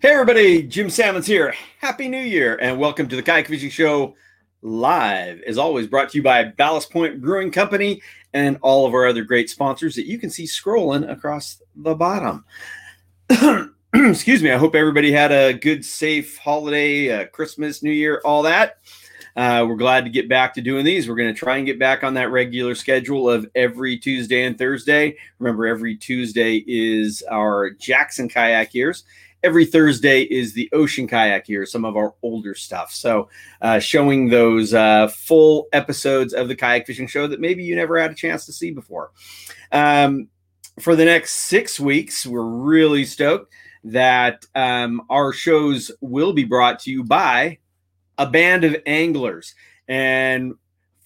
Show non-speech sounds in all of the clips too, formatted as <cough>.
Hey everybody, Jim Sammons here. Happy New Year and welcome to the Kayak Fishing Show live. As always, brought to you by Ballast Point Brewing Company and all of our other great sponsors that you can see scrolling across the bottom. <clears throat> Excuse me. I hope everybody had a good, safe holiday, uh, Christmas, New Year, all that. Uh, we're glad to get back to doing these. We're going to try and get back on that regular schedule of every Tuesday and Thursday. Remember, every Tuesday is our Jackson kayak years every Thursday is the Ocean Kayak here, some of our older stuff. So, uh, showing those uh, full episodes of the kayak fishing show that maybe you never had a chance to see before. Um, for the next six weeks, we're really stoked that um, our shows will be brought to you by a band of anglers. And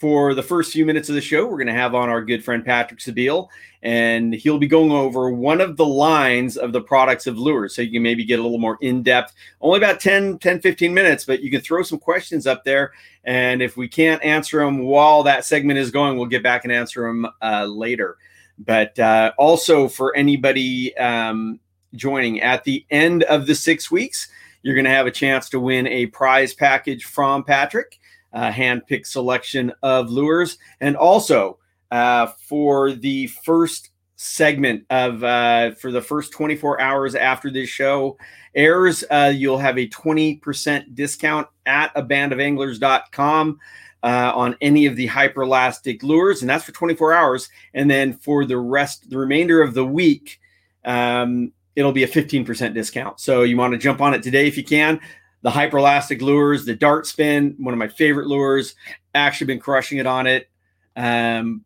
for the first few minutes of the show, we're going to have on our good friend Patrick Sebile, and he'll be going over one of the lines of the products of lures. So you can maybe get a little more in depth, only about 10, 10, 15 minutes, but you can throw some questions up there. And if we can't answer them while that segment is going, we'll get back and answer them uh, later. But uh, also for anybody um, joining at the end of the six weeks, you're going to have a chance to win a prize package from Patrick uh, hand-picked selection of lures, and also uh, for the first segment of uh, for the first 24 hours after this show airs, uh, you'll have a 20% discount at abandofanglers.com. Uh, on any of the Hyperlastic lures, and that's for 24 hours. And then for the rest, the remainder of the week, um, it'll be a 15% discount. So you want to jump on it today if you can the Hyperlastic lures, the dart spin, one of my favorite lures. Actually, been crushing it on it. Um,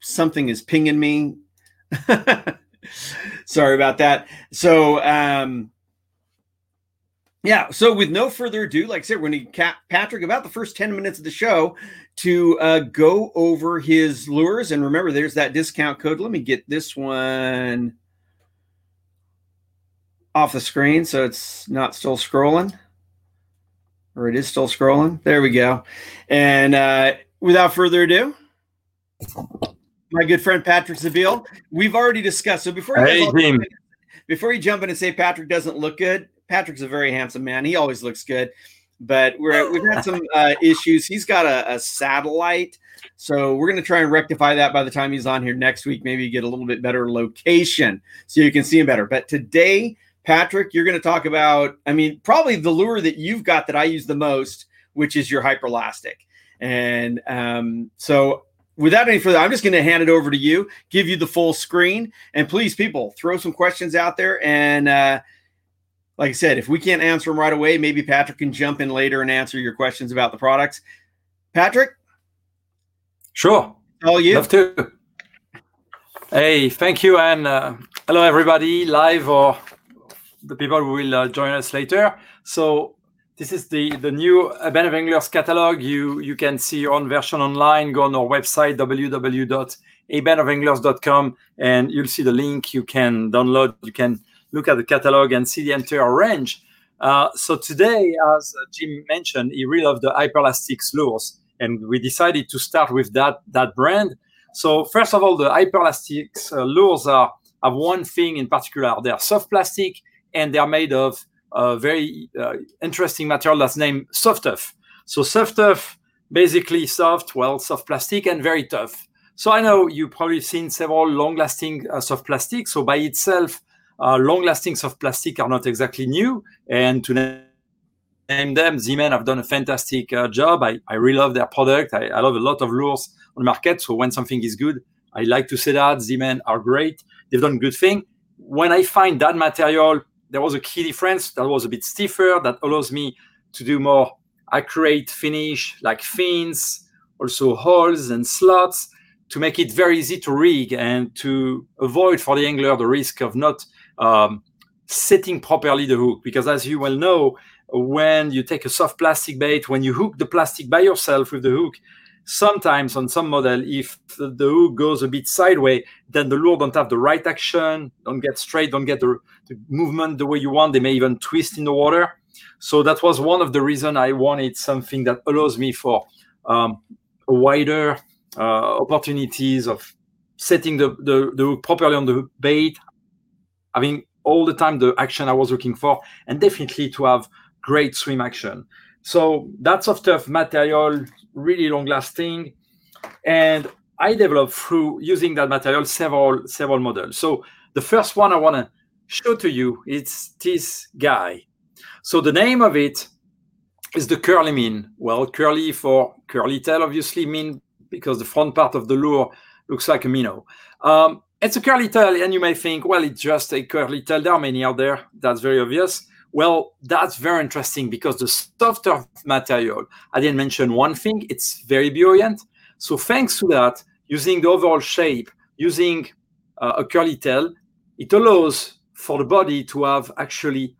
something is pinging me. <laughs> Sorry about that. So, um, yeah. So, with no further ado, like I said, we're going to cap Patrick about the first 10 minutes of the show to uh, go over his lures. And remember, there's that discount code. Let me get this one off the screen so it's not still scrolling or it is still scrolling. There we go. And uh, without further ado, my good friend Patrick Sebile. we've already discussed. So before you, hey, before you jump in and say Patrick doesn't look good, Patrick's a very handsome man. He always looks good. But we're, we've had some uh, issues. He's got a, a satellite. So we're going to try and rectify that by the time he's on here next week. Maybe get a little bit better location so you can see him better. But today, Patrick, you're going to talk about, I mean, probably the lure that you've got that I use the most, which is your Hyperlastic. And um, so, without any further, I'm just going to hand it over to you, give you the full screen. And please, people, throw some questions out there. And uh, like I said, if we can't answer them right away, maybe Patrick can jump in later and answer your questions about the products. Patrick? Sure. All you. Love to. Hey, thank you. And uh, hello, everybody, live or the people who will uh, join us later. So this is the the new A Band of Anglers catalog. You you can see your own version online. Go on our website www.abandofanglers.com and you'll see the link. You can download. You can look at the catalog and see the entire range. Uh, so today, as uh, Jim mentioned, he really loved the Hyperlastics lures, and we decided to start with that that brand. So first of all, the Hyperlastics uh, lures are have one thing in particular. They are soft plastic and they are made of a very uh, interesting material that's named soft tough. So soft tough, basically soft, well, soft plastic and very tough. So I know you've probably seen several long-lasting uh, soft plastic. So by itself, uh, long-lasting soft plastic are not exactly new. And to name them, Z-Man have done a fantastic uh, job. I, I really love their product. I, I love a lot of lures on the market. So when something is good, I like to say that Z-Man are great. They've done good thing. When I find that material there was a key difference that was a bit stiffer that allows me to do more accurate finish like fins, also holes and slots to make it very easy to rig and to avoid for the angler the risk of not um, setting properly the hook. Because as you well know, when you take a soft plastic bait, when you hook the plastic by yourself with the hook, sometimes on some model, if the, hook goes a bit sideways, then the lure don't have the right action, don't get straight, don't get the, the movement the way you want. They may even twist in the water. So that was one of the reason I wanted something that allows me for um, wider uh, opportunities of setting the, the, the hook properly on the bait, having all the time the action I was looking for, and definitely to have great swim action. So that's soft turf material, really long lasting. And I developed through using that material several several models. So the first one I want to show to you is this guy. So the name of it is the curly min. Well, curly for curly tail, obviously mean because the front part of the lure looks like a minnow. Um, it's a curly tail, and you may think, well, it's just a curly tail. There are many out there. That's very obvious. Well, that's very interesting because the softer material, I didn't mention one thing, it's very buoyant. So thanks to that, using the overall shape, using uh, a curly tail, it allows for the body to have actually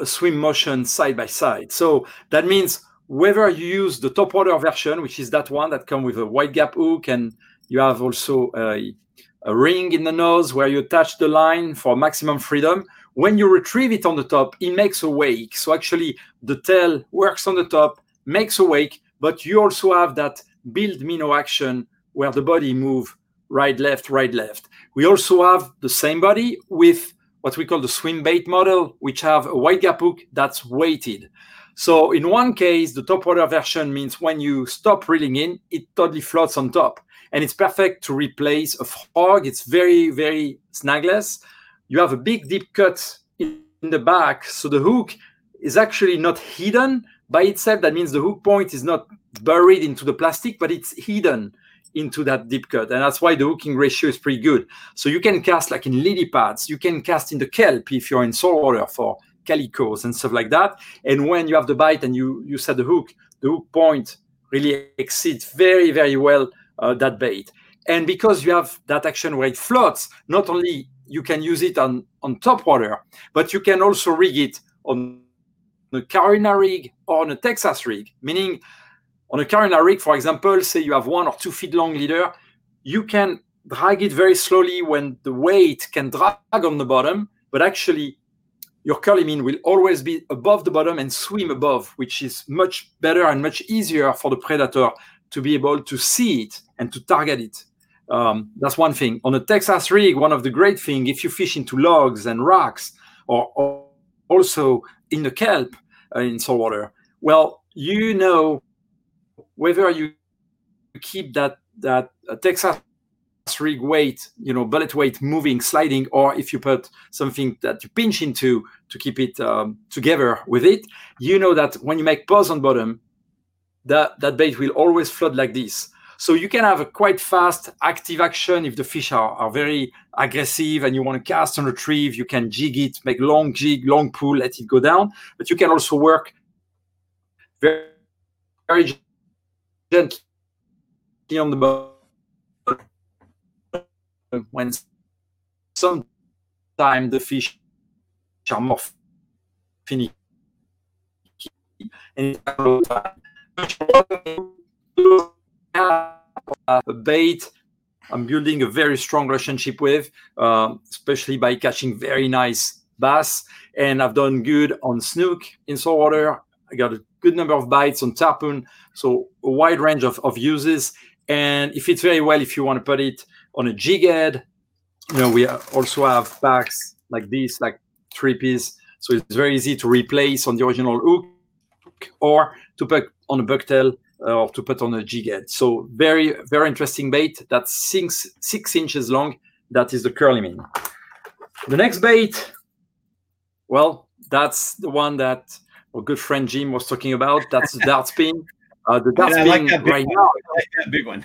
a swim motion side by side. So that means whether you use the top water version, which is that one that comes with a wide gap hook, and you have also a, a ring in the nose where you attach the line for maximum freedom, when you retrieve it on the top, it makes a wake. So actually, the tail works on the top, makes a wake, but you also have that build minnow action where the body move right, left, right, left. We also have the same body with what we call the swim bait model, which have a wide gap hook that's weighted. So in one case, the top water version means when you stop reeling in, it totally floats on top. And it's perfect to replace a frog. It's very, very snagless you have a big deep cut in the back. So the hook is actually not hidden by itself. That means the hook point is not buried into the plastic, but it's hidden into that deep cut. And that's why the hooking ratio is pretty good. So you can cast like in lily pads, you can cast in the kelp if you're in saltwater for calicos and stuff like that. And when you have the bite and you, you set the hook, the hook point really exceeds very, very well uh, that bait. And because you have that action where it floats, not only you can use it on, on top water, but you can also rig it on a Carolina rig or on a Texas rig, meaning on a Carolina rig, for example, say you have one or two feet long leader, you can drag it very slowly when the weight can drag on the bottom, but actually your curly min will always be above the bottom and swim above, which is much better and much easier for the predator to be able to see it and to target it. Um, that's one thing. On a Texas rig, one of the great things, if you fish into logs and rocks, or, or also in the kelp uh, in saltwater, well, you know whether you keep that that uh, Texas rig weight, you know, bullet weight moving, sliding, or if you put something that you pinch into to keep it um, together with it, you know that when you make pause on bottom, that that bait will always float like this. So you can have a quite fast active action if the fish are, are very aggressive and you want to cast and retrieve. You can jig it, make long jig, long pull, let it go down. But you can also work very, very gently on the boat when sometimes the fish are more finicky. And a bait I'm building a very strong relationship with, uh, especially by catching very nice bass. And I've done good on snook in saltwater. I got a good number of bites on tarpon. So a wide range of, of uses. And it fits very well if you want to put it on a jig head. You know, we also have packs like this, like three piece. So it's very easy to replace on the original hook or to put on a bucktail uh, or to put on a jig head. So very, very interesting bait. That's six, six inches long. That is the curly min. The next bait, well, that's the one that our good friend Jim was talking about. That's the dart spin. Uh, the dart yeah, <laughs> spin like right now. <laughs> Like that big one.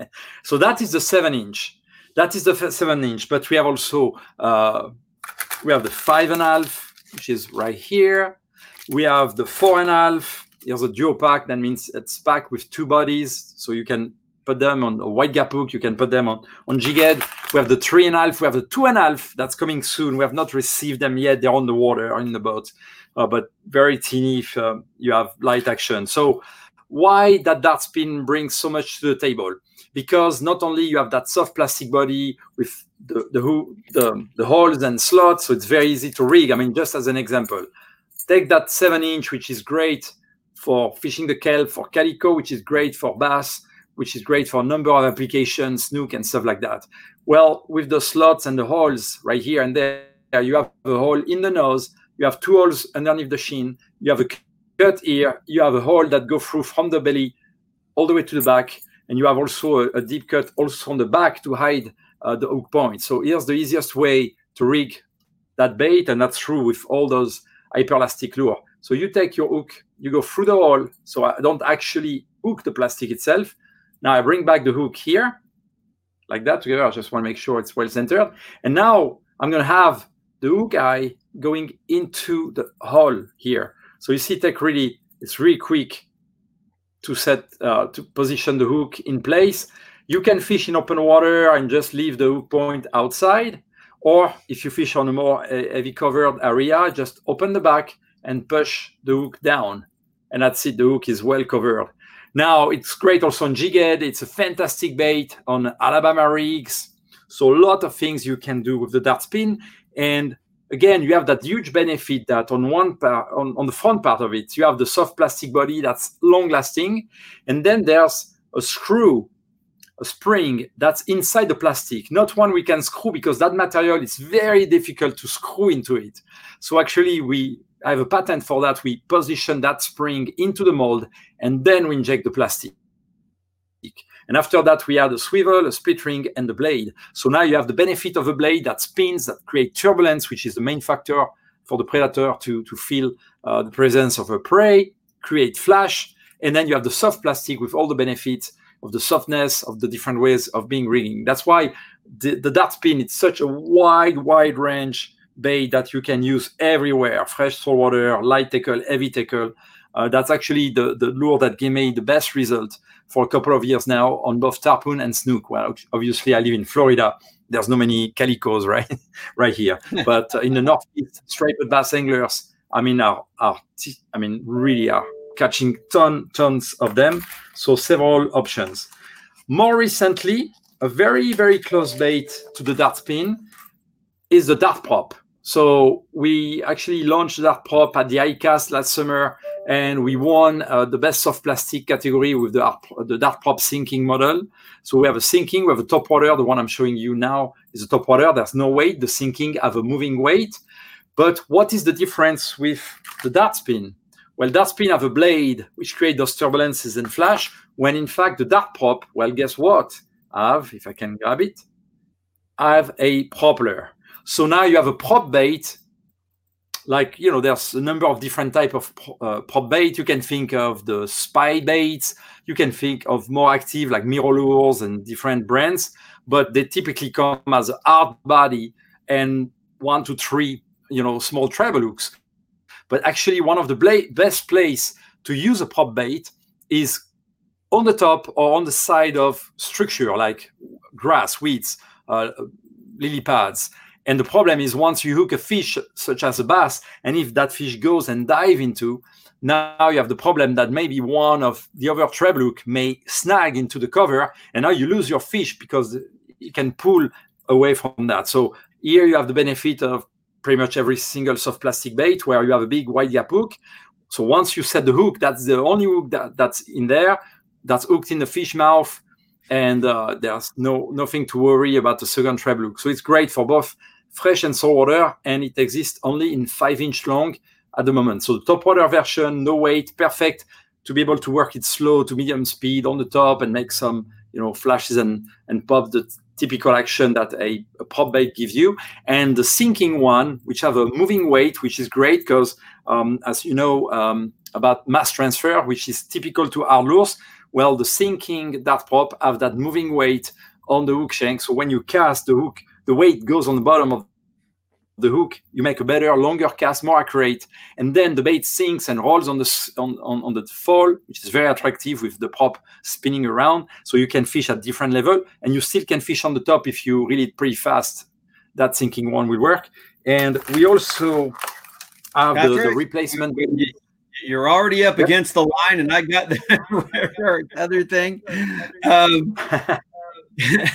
<laughs> so that is the seven inch. That is the seven inch. But we have also uh, we have the five and a half, which is right here. We have the four and a half, here's a duo pack. That means it's packed with two bodies, so you can put them on a white gap hook. You can put them on on jig head. We have the three and a half. We have the two and a half that's coming soon. We have not received them yet. They're on the water or in the boat, uh, but very teeny if uh, you have light action. So why that dart spin brings so much to the table? Because not only you have that soft plastic body with the the, the, the holes and slots, so it's very easy to rig. I mean, just as an example, take that seven inch, which is great for fishing the kelp, for calico, which is great for bass, which is great for a number of applications, snook and stuff like that. Well, with the slots and the holes right here and there, you have a hole in the nose, you have two holes underneath the shin, you have a cut here, you have a hole that go through from the belly all the way to the back, and you have also a, a deep cut also on the back to hide uh, the hook point. So here's the easiest way to rig that bait, and that's true with all those Hyperlastic lure. So you take your hook, you go through the hole, so I don't actually hook the plastic itself. Now I bring back the hook here, like that together. I just want to make sure it's well centered. And now I'm going to have the hook eye going into the hole here. So you see, take really, it's really quick to set, uh, to position the hook in place. You can fish in open water and just leave the hook point outside. Or if you fish on a more uh, heavy covered area, just open the back and push the hook down. And that's it, the hook is well covered. Now it's great also on jig head. It's a fantastic bait on Alabama rigs. So a lot of things you can do with the dart spin. And again, you have that huge benefit that on one part, on, on the front part of it, you have the soft plastic body that's long lasting. And then there's a screw, a spring that's inside the plastic, not one we can screw because that material is very difficult to screw into it. So actually we I have a patent for that. We position that spring into the mold and then we inject the plastic. And after that, we add a swivel, a split ring, and the blade. So now you have the benefit of a blade that spins, that create turbulence, which is the main factor for the predator to, to feel uh, the presence of a prey, create flash, and then you have the soft plastic with all the benefits of the softness of the different ways of being rigging. That's why the, the dart spin it's such a wide, wide range bait that you can use everywhere fresh saltwater, light tackle, heavy tackle. Uh, that's actually the, the lure that gave me the best result for a couple of years now on both tarpon and snook. Well, obviously, I live in Florida. There's no many calicos <laughs> right right here, but uh, in the northeast, striped bass anglers, I mean, are, are I mean, really are catching ton tons of them. So several options. More recently, a very very close bait to the dart spin is the dart prop. So we actually launched that prop at the ICAST last summer, and we won uh, the best soft plastic category with the, the dart prop sinking model. So we have a sinking, we have a top water. The one I'm showing you now is a top water. There's no weight. The sinking have a moving weight. But what is the difference with the dart spin? Well, dart spin have a blade which create those turbulences and flash. When in fact the dart prop, well, guess what? I have, if I can grab it, I have a propeller. So now you have a prop bait. Like you know, there's a number of different type of uh, prop bait. You can think of the spy baits. You can think of more active like MirrOlures and different brands, but they typically come as a hard body and one to three, you know, small treble hooks. But actually, one of the best place to use a prop bait is on the top or on the side of structure like grass, weeds, uh, lily pads. And the problem is once you hook a fish such as a bass, and if that fish goes and dive into, now you have the problem that maybe one of the other treble hook may snag into the cover, and now you lose your fish because it can pull away from that. So here you have the benefit of pretty much every single soft plastic bait where you have a big wide gap hook. So once you set the hook, that's the only hook that, that's in there, that's hooked in the fish mouth, and uh, there's no nothing to worry about the second treble hook. So it's great for both fresh and salt water, and it exists only in five inch long at the moment. So the top water version, no weight, perfect to be able to work it slow to medium speed on the top and make some you know flashes and and pop the typical action that a, a prop bait gives you. And the sinking one, which have a moving weight, which is great because um, as you know um, about mass transfer, which is typical to our lures. Well, the sinking dart prop have that moving weight on the hook shank. So when you cast the hook the weight goes on the bottom of the hook, you make a better, longer cast, more accurate, and then the bait sinks and rolls on the on, on, on the fall, which is very attractive with the prop spinning around. So you can fish at different level, and you still can fish on the top if you reel it pretty fast. That sinking one will work. And we also have the, the, replacement. You're already up yep. against the line, and I got the <laughs> <laughs> other thing. Um, <laughs>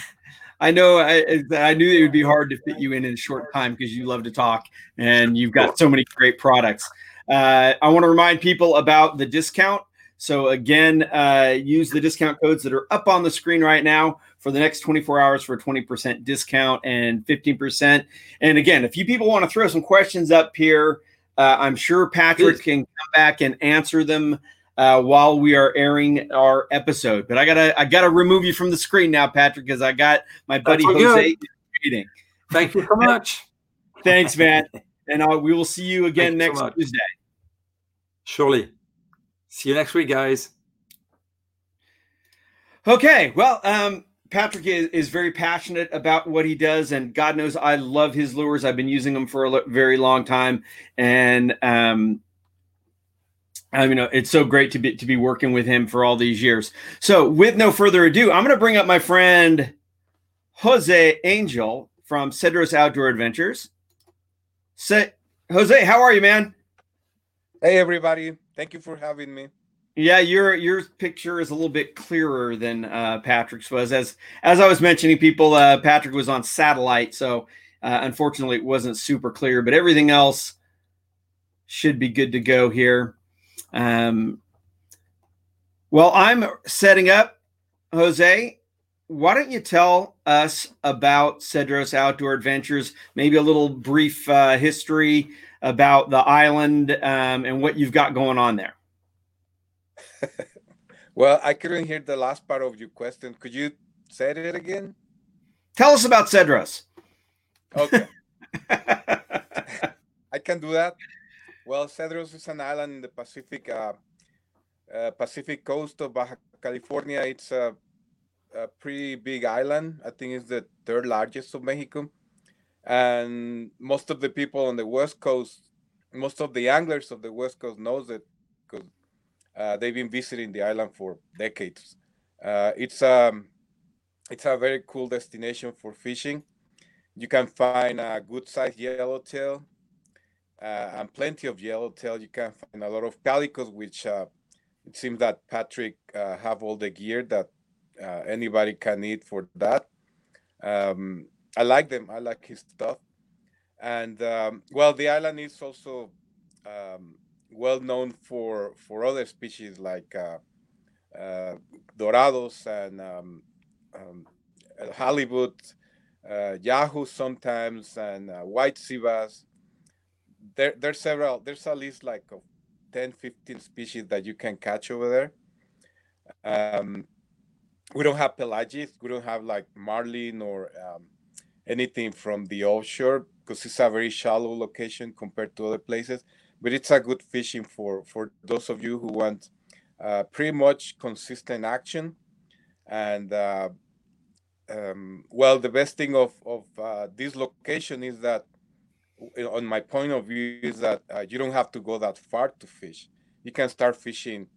I know I, I knew it would be hard to fit you in in a short time because you love to talk and you've got so many great products. Uh, I want to remind people about the discount. So again, uh, use the discount codes that are up on the screen right now for the next 24 hours for a 20% discount and 15%. And again, if you people want to throw some questions up here, uh, I'm sure Patrick can come back and answer them uh, while we are airing our episode. But I gotta I gotta remove you from the screen now, Patrick, because I got my buddy Jose reading. Thank you so much. <laughs> Thanks, man. And uh, we will see you again Thank next so Tuesday. Surely. See you next week, guys. Okay. Well, um, Patrick is, is very passionate about what he does, and God knows I love his lures. I've been using them for a very long time, and um, I mean, it's so great to be to be working with him for all these years. So, with no further ado, I'm going to bring up my friend Jose Angel from Cedros Outdoor Adventures. Say, Jose, how are you, man? Hey, everybody! Thank you for having me. Yeah, your your picture is a little bit clearer than uh, Patrick's was. As as I was mentioning, people, uh, Patrick was on satellite, so uh, unfortunately, it wasn't super clear. But everything else should be good to go here. Um, well, I'm setting up, Jose. Why don't you tell us about Cedros Outdoor Adventures? Maybe a little brief uh, history about the island um, and what you've got going on there. Well, I couldn't hear the last part of your question. Could you say it again? Tell us about Cedros. Okay. <laughs> I can do that. Well, Cedros is an island in the Pacific uh, uh, Pacific coast of Baja California. It's a, a, pretty big island. I think it's the third largest of Mexico. And most of the people on the west coast, most of the anglers of the west coast knows it uh, they've been visiting the island for decades. Uh, it's um, it's a very cool destination for fishing. You can find a good sized yellowtail uh, and plenty of yellowtail. You can find a lot of calicos, which uh, it seems that Patrick uh, have all the gear that anybody can need for that. Um, I like them. I like his stuff. And um, well, the island is also um, well known for for other species like uh, uh, dorados and um, um, halibut, yahoo sometimes, and white sea bass there there's several there's at least like 10 15 species that you can catch over there. Um, we don't have pelagic we don't have like marlin or um, anything from the offshore because it's a very shallow location compared to other places but it's a good fishing for for those of you who want uh, pretty much consistent action and uh, um, well the best thing of of uh, this location is that on my point of view is that uh, you don't have to go that far to fish. You can start fishing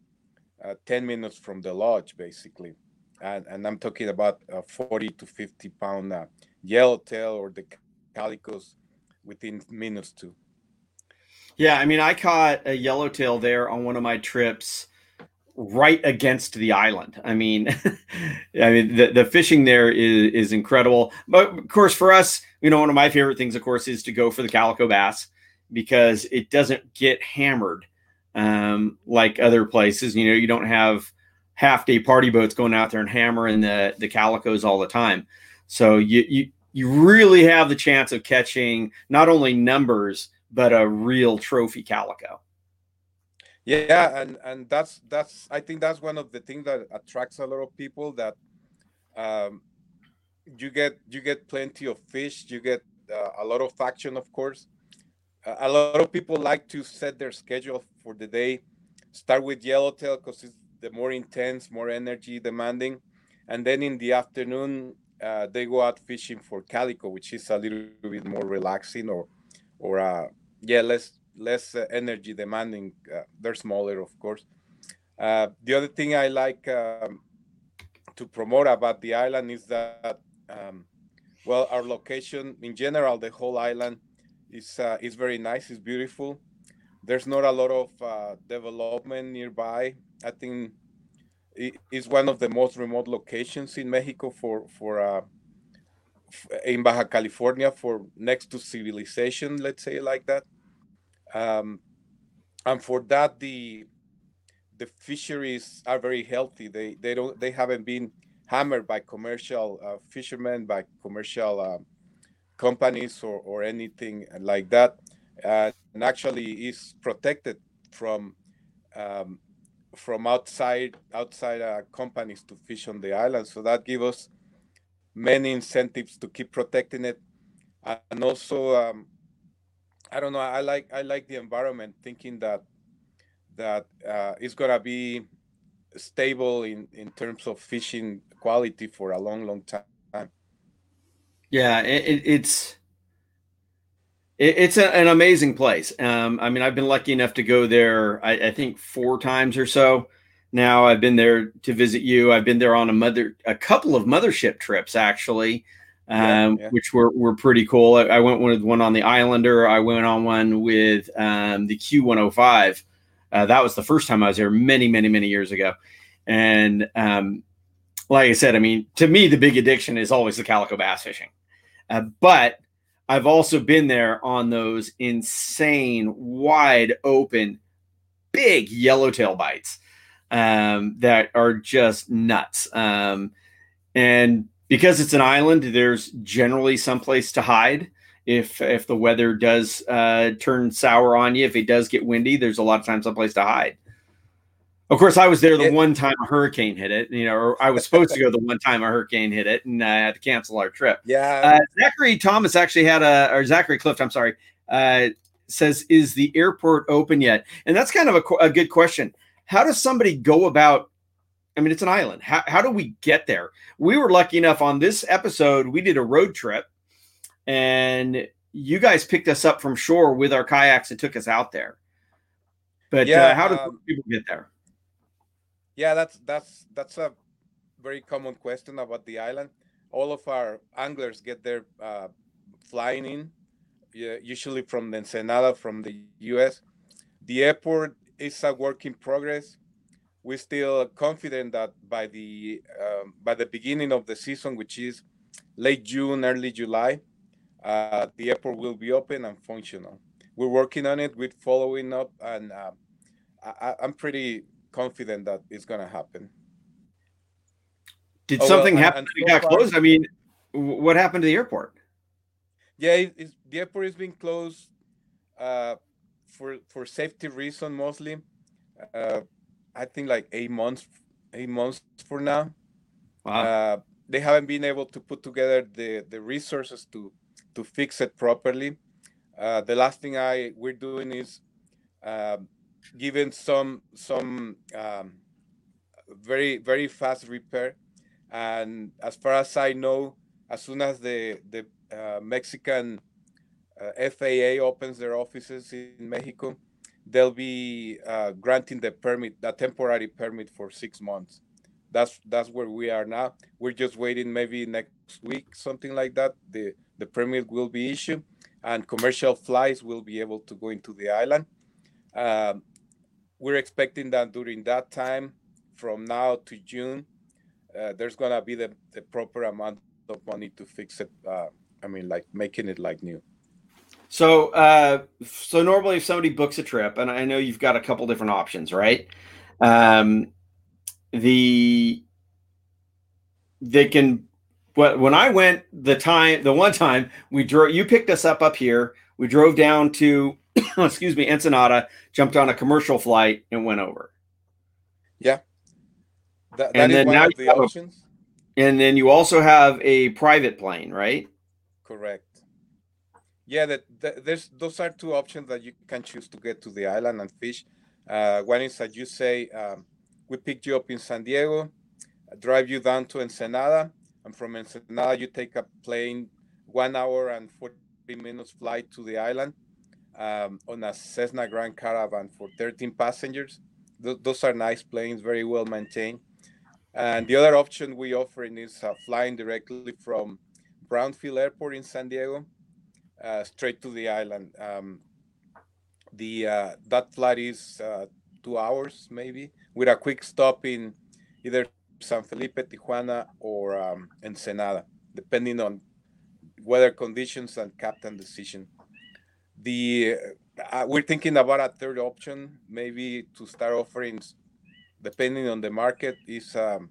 uh, 10 minutes from the lodge, basically. And, and I'm talking about a 40 to 50 pound uh, yellowtail or the calicos within minutes too. Yeah, I mean, I caught a yellowtail there on one of my trips right against the island. I mean, <laughs> I mean the, the fishing there is, is incredible. But of course, for us, you know, one of my favorite things, of course, is to go for the calico bass because it doesn't get hammered um, like other places. You know, you don't have half day party boats going out there and hammering the the calicos all the time. So you you you really have the chance of catching not only numbers but a real trophy calico. Yeah, and and that's that's I think that's one of the things that attracts a lot of people that um, you get you get plenty of fish, you get uh, a lot of action, of course. Uh, a lot of people like to set their schedule for the day. Start with yellowtail because it's the more intense, more energy demanding, and then in the afternoon uh, they go out fishing for calico, which is a little bit more relaxing or or uh, yeah, less less uh, energy demanding. Uh, they're smaller, of course. Uh, the other thing I like um, to promote about the island is that, um, well, our location in general, the whole island is uh, is very nice. It's beautiful. There's not a lot of uh, development nearby. I think it is one of the most remote locations in Mexico for for uh, in Baja California for next to civilization. Let's say like that. Um, and for that, the the fisheries are very healthy. They they don't they haven't been hammered by commercial uh, fishermen, by commercial uh, companies or, or anything like that, uh, and actually is protected from um, from outside outside uh, companies to fish on the island. So that gives us many incentives to keep protecting it, and also um, I don't know. I like I like the environment, thinking that that uh, it's gonna be stable in in terms of fishing quality for a long, long time. Yeah, it, it's it, it's a, an amazing place. Um, I mean, I've been lucky enough to go there. I, I, think four times or so. Now I've been there to visit you. I've been there on a mother, a couple of mothership trips actually, um, yeah, yeah. which were were pretty cool. I, I, went with one on the Islander. I went on one with um, the Q105 uh, that was the first time I was there many, many, many years ago. And um, like I said, I mean, to me, the big addiction is always the calico bass fishing. Uh, but I've also been there on those insane, wide open, big yellowtail bites um, that are just nuts. Um, and because it's an island, there's generally some place to hide if if the weather does uh, turn sour on you, if it does get windy, there's a lot of times someplace to hide. Of course, I was there the one time a hurricane hit it, you know, or I was supposed to go the one time a hurricane hit it, and I had to cancel our trip. Yeah. Uh, Zachary Thomas actually had a, or Zachary Clift, I'm sorry, uh, says, "Is the airport open yet?" And that's kind of a, a good question. How does somebody go about? I mean, it's an island. How, how do we get there? We were lucky enough on this episode. We did a road trip and you guys picked us up from shore with our kayaks and took us out there. But uh, yeah, uh, how do um, people get there? Yeah, that's that's that's a very common question about the island. All of our anglers get there uh, flying in, usually from the Ensenada, from the U.S. The airport is a work in progress. We're still confident that by the um, by the beginning of the season, which is late June, early July, uh, the airport will be open and functional. We're working on it. We're following up, and uh, I, am pretty confident that it's going to happen. Did oh, something well, happen? And, got closed. I mean, what happened to the airport? Yeah, it, the airport is being closed uh, for for safety reason mostly. Uh, I think like eight months, eight months for now. Wow. Uh, they haven't been able to put together the the resources to to fix it properly. Uh, the last thing I we're doing is uh, giving some some um, very very fast repair, and as far as I know, as soon as the the uh, Mexican uh, FAA opens their offices in Mexico, they'll be uh, granting the permit, the temporary permit for six months. That's that's where we are now. We're just waiting, maybe next week, something like that. The the permit will be issued and commercial flights will be able to go into the island. Um, we're expecting that during that time, from now to June, uh, there's gonna be the, the proper amount of money to fix it. Uh, I mean, like making it like new. So, uh, so normally if somebody books a trip, and I know you've got a couple different options, right? Um, the they can when I went the time, the one time we drove, you picked us up up here. We drove down to, <coughs> excuse me, Ensenada, jumped on a commercial flight, and went over. Yeah, that, that and then now the options. A, and then you also have a private plane, right? Correct. Yeah, that, there's those are two options that you can choose to get to the island and fish. Uh, one is that you say um, we picked you up in San Diego, drive you down to Ensenada, and from Ensenada you take a plane one hour and 40 minutes flight to the island um, on a Cessna Grand Caravan for 13 passengers. Th- those are nice planes, very well maintained. And the other option we offering is uh, flying directly from Brown Field Airport in San Diego uh, straight to the island. Um, the uh, that flight is uh, two hours maybe, with a quick stop in either San Felipe, Tijuana, or um, Ensenada, depending on weather conditions and captain decision. The uh, we're thinking about a third option, maybe to start offering, depending on the market, is um,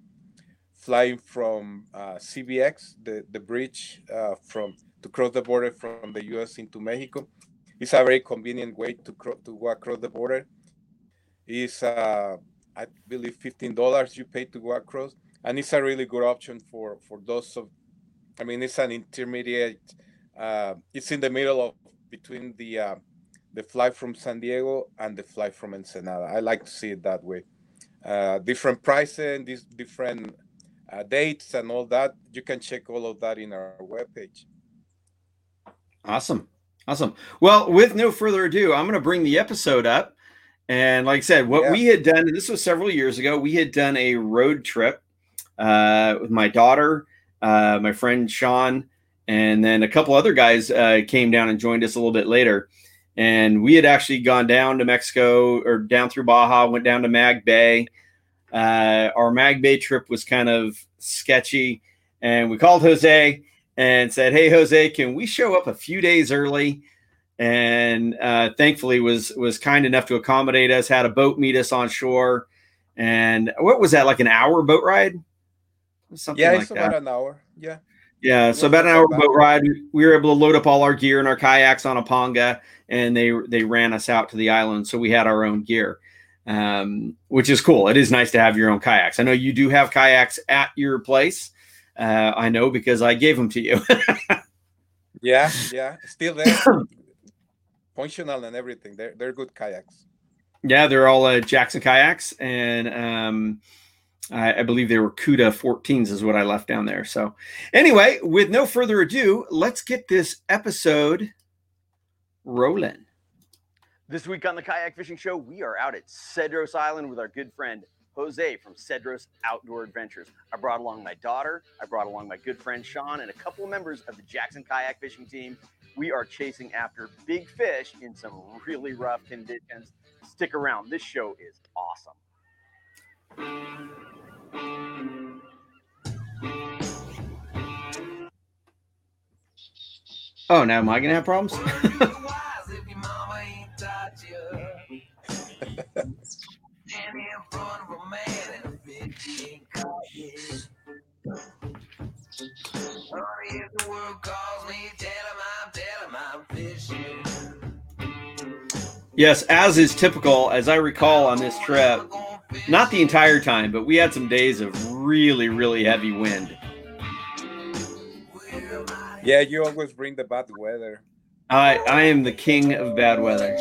flying from uh, CBX, the the bridge uh, from to cross the border from the U.S. into Mexico. It's a very convenient way to cro- to go across the border. It's uh, I believe fifteen dollars you pay to go across, and it's a really good option for for those of. I mean, it's an intermediate. Uh, it's in the middle of between the uh, the flight from San Diego and the flight from Ensenada. I like to see it that way. Uh, different pricing, these different uh, dates, and all that. You can check all of that in our webpage. Awesome. Awesome. Well, with no further ado, I'm going to bring the episode up. And like I said, what Yeah. we had done, and this was several years ago, we had done a road trip uh, with my daughter, uh, my friend Sean, and then a couple other guys uh, came down and joined us a little bit later. And we had actually gone down to Mexico or down through Baja, went down to Mag Bay. Uh, our Mag Bay trip was kind of sketchy. And we called Jose and said, "Hey, Jose, can we show up a few days early?" And uh, thankfully, was was kind enough to accommodate us. Had a boat meet us on shore, and what was that like an hour boat ride? Something yeah, like it's that. about an hour. Yeah. Yeah, so about an hour boat ride. We were able to load up all our gear and our kayaks on a ponga, and they they ran us out to the island. So we had our own gear, um, which is cool. It is nice to have your own kayaks. I know you do have kayaks at your place. Uh, I know because I gave them to you. <laughs> Yeah, yeah, still there. Functional and everything. They're they're good kayaks. yeah, they're all uh, Jackson kayaks, and um, I, I believe they were Cuda 14s, is what I left down there. So, anyway, with no further ado, let's get this episode rolling. This week on the Kayak Fishing Show, we are out at Cedros Island with our good friend Jose from Cedros Outdoor Adventures. I brought along my daughter, I brought along my good friend Sean, and a couple of members of the Jackson Kayak Fishing team. We are chasing after big fish in some really rough conditions. Stick around, this show is awesome. Oh, now am I gonna have problems? <laughs> yes, as is typical, as I recall on this trip, not the entire time, but we had some days of really, really heavy wind. Yeah, you always bring the bad weather. I I am the king of bad weather.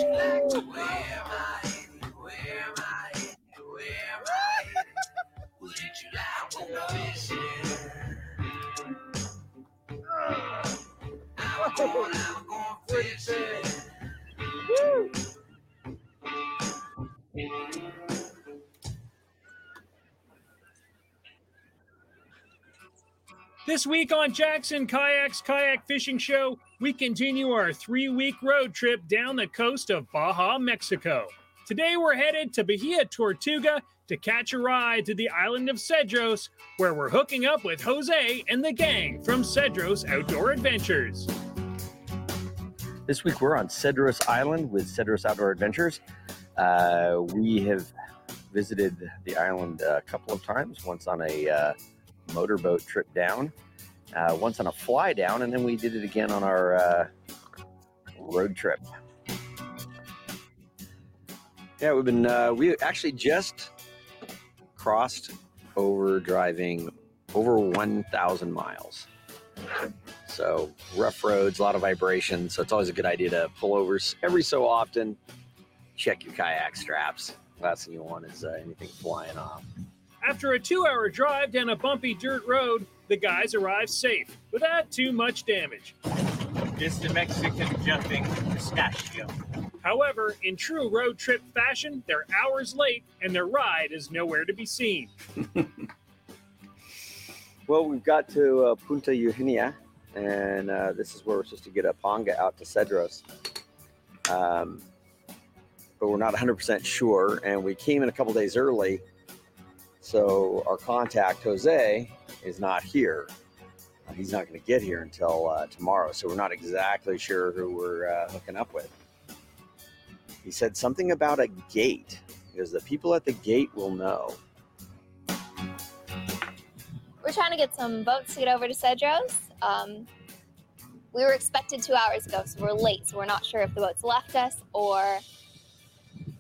This week on Jackson Kayaks Kayak Fishing Show, we continue our three week road trip down the coast of Baja, Mexico. Today we're headed to Bahia Tortuga to catch a ride to the island of Cedros, where we're hooking up with Jose and the gang from Cedros Outdoor Adventures. This week we're on Cedros Island with Cedros Outdoor Adventures. Uh, we have visited the island a couple of times, once on a uh, motorboat trip down, uh, once on a fly down, and then we did it again on our uh, road trip. Yeah, we've been, uh, we actually just crossed over driving over 1,000 miles. So rough roads, a lot of vibration. So it's always a good idea to pull over every so often. Check your kayak straps. Last thing you want is uh, anything flying off. After a two hour drive down a bumpy dirt road, the guys arrive safe without too much damage. It's the Mexican jumping pistachio. However, in true road trip fashion, they're hours late and their ride is nowhere to be seen. <laughs> Well, we've got to uh, Punta Eugenia, and uh, this is where we're supposed to get a panga out to Cedros. Um, but we're not 100% sure, and we came in a couple days early. So our contact, Jose, is not here. Uh, he's not going to get here until uh, tomorrow, so we're not exactly sure who we're uh, hooking up with. He said something about a gate, because the people at the gate will know. We're trying to get some boats to get over to Cedros. Um, we were expected two hours ago, so we're late. So we're not sure if the boats left us or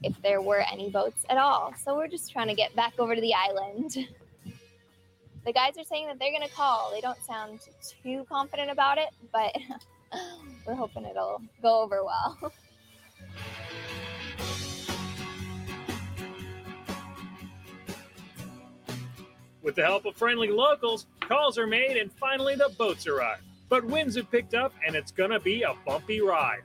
if there were any boats at all. So we're just trying to get back over to the island. The guys are saying that they're going to call. They don't sound too confident about it, but <laughs> we're hoping it'll go over well. <laughs> With the help of friendly locals, calls are made and finally the boats arrive. But winds have picked up and it's gonna be a bumpy ride.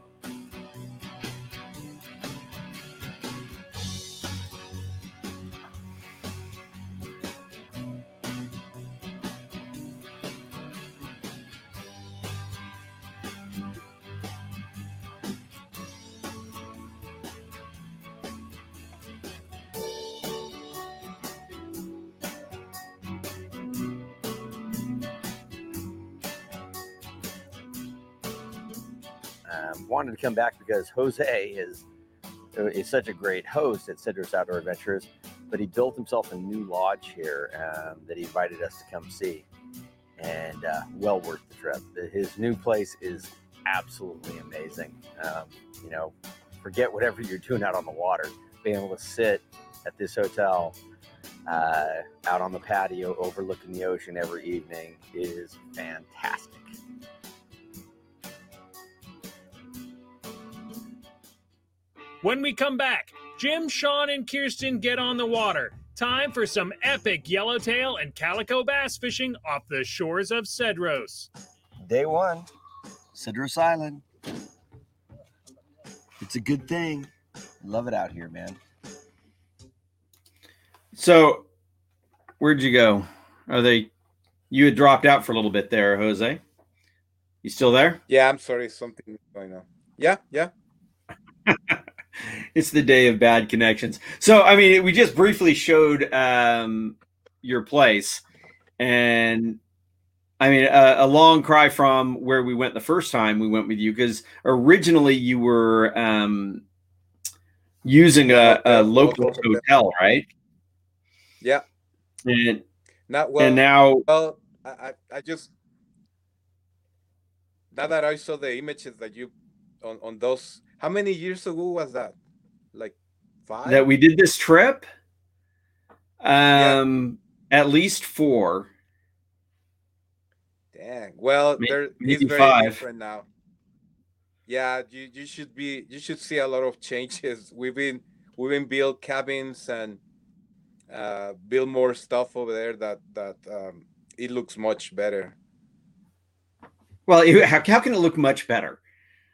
Wanted to come back because Jose is is such a great host at Cedros Outdoor Adventures, but he built himself a new lodge here um, that he invited us to come see, and uh, well worth the trip. His new place is absolutely amazing. Um, you know, forget whatever you're doing out on the water, being able to sit at this hotel uh, out on the patio overlooking the ocean every evening is fantastic. When we come back, Jim, Sean, and Kirsten get on the water. Time for some epic yellowtail and calico bass fishing off the shores of Cedros. Day one, Cedros Island. It's a good thing. Love it out here, man. So, where'd you go? Are they? You had dropped out for a little bit there, Jose. You still there? Yeah, I'm sorry, something going on. Yeah, yeah. <laughs> it's the day of bad connections. So, I mean, we just briefly showed um, your place, and I mean, a, a, long cry from where we went the first time we went with you because originally you were um, using a, a local hotel, right? Yeah. And not well. And now, well, I, I just now that I saw the images that you on on those. How many years ago was that? Like five. That we did this trip. Um, yeah. at least four. Dang. Well, maybe, there maybe it's very five. different now. Yeah, you, you should be you should see a lot of changes. We've been we've been build cabins and uh, build more stuff over there that that um, it looks much better. Well, how, how can it look much better?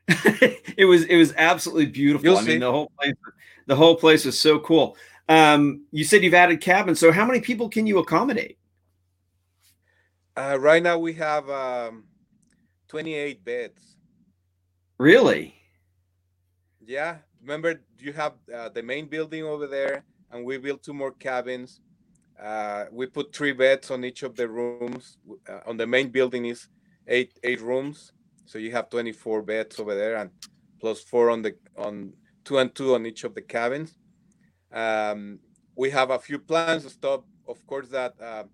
<laughs> it was it was absolutely beautiful. You'll I mean, see. the whole place the whole place was so cool. Um, you said you've added cabins, so how many people can you accommodate? Uh, right now we have um, 28 beds. Really? Yeah, remember you have uh, the main building over there, and we built two more cabins. Uh, we put three beds on each of the rooms. Uh, on the main building is eight eight rooms, so you have 24 beds over there, and plus four on the on two and two on each of the cabins. Um, we have a few plans to stop. Of course, that uh,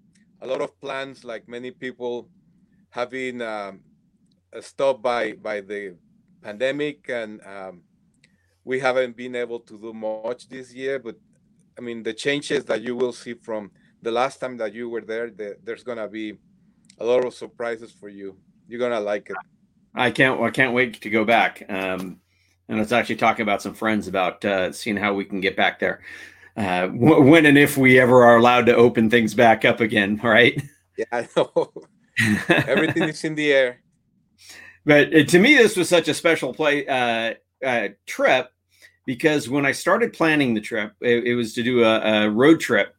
a lot of plans, like many people, have been um, stopped by by the pandemic, and um, we haven't been able to do much this year. But I mean, the changes that you will see from the last time that you were there, the, there's gonna be a lot of surprises for you. You're gonna like it. I can't I can't wait to go back. Um, and I was actually talking about some friends about uh, seeing how we can get back there. Uh, when and if we ever are allowed to open things back up again, <laughs> right? Yeah, I know. <laughs> Everything is in the air. But uh, to me, this was such a special play uh, uh, trip because when I started planning the trip, it, it was to do a, a road trip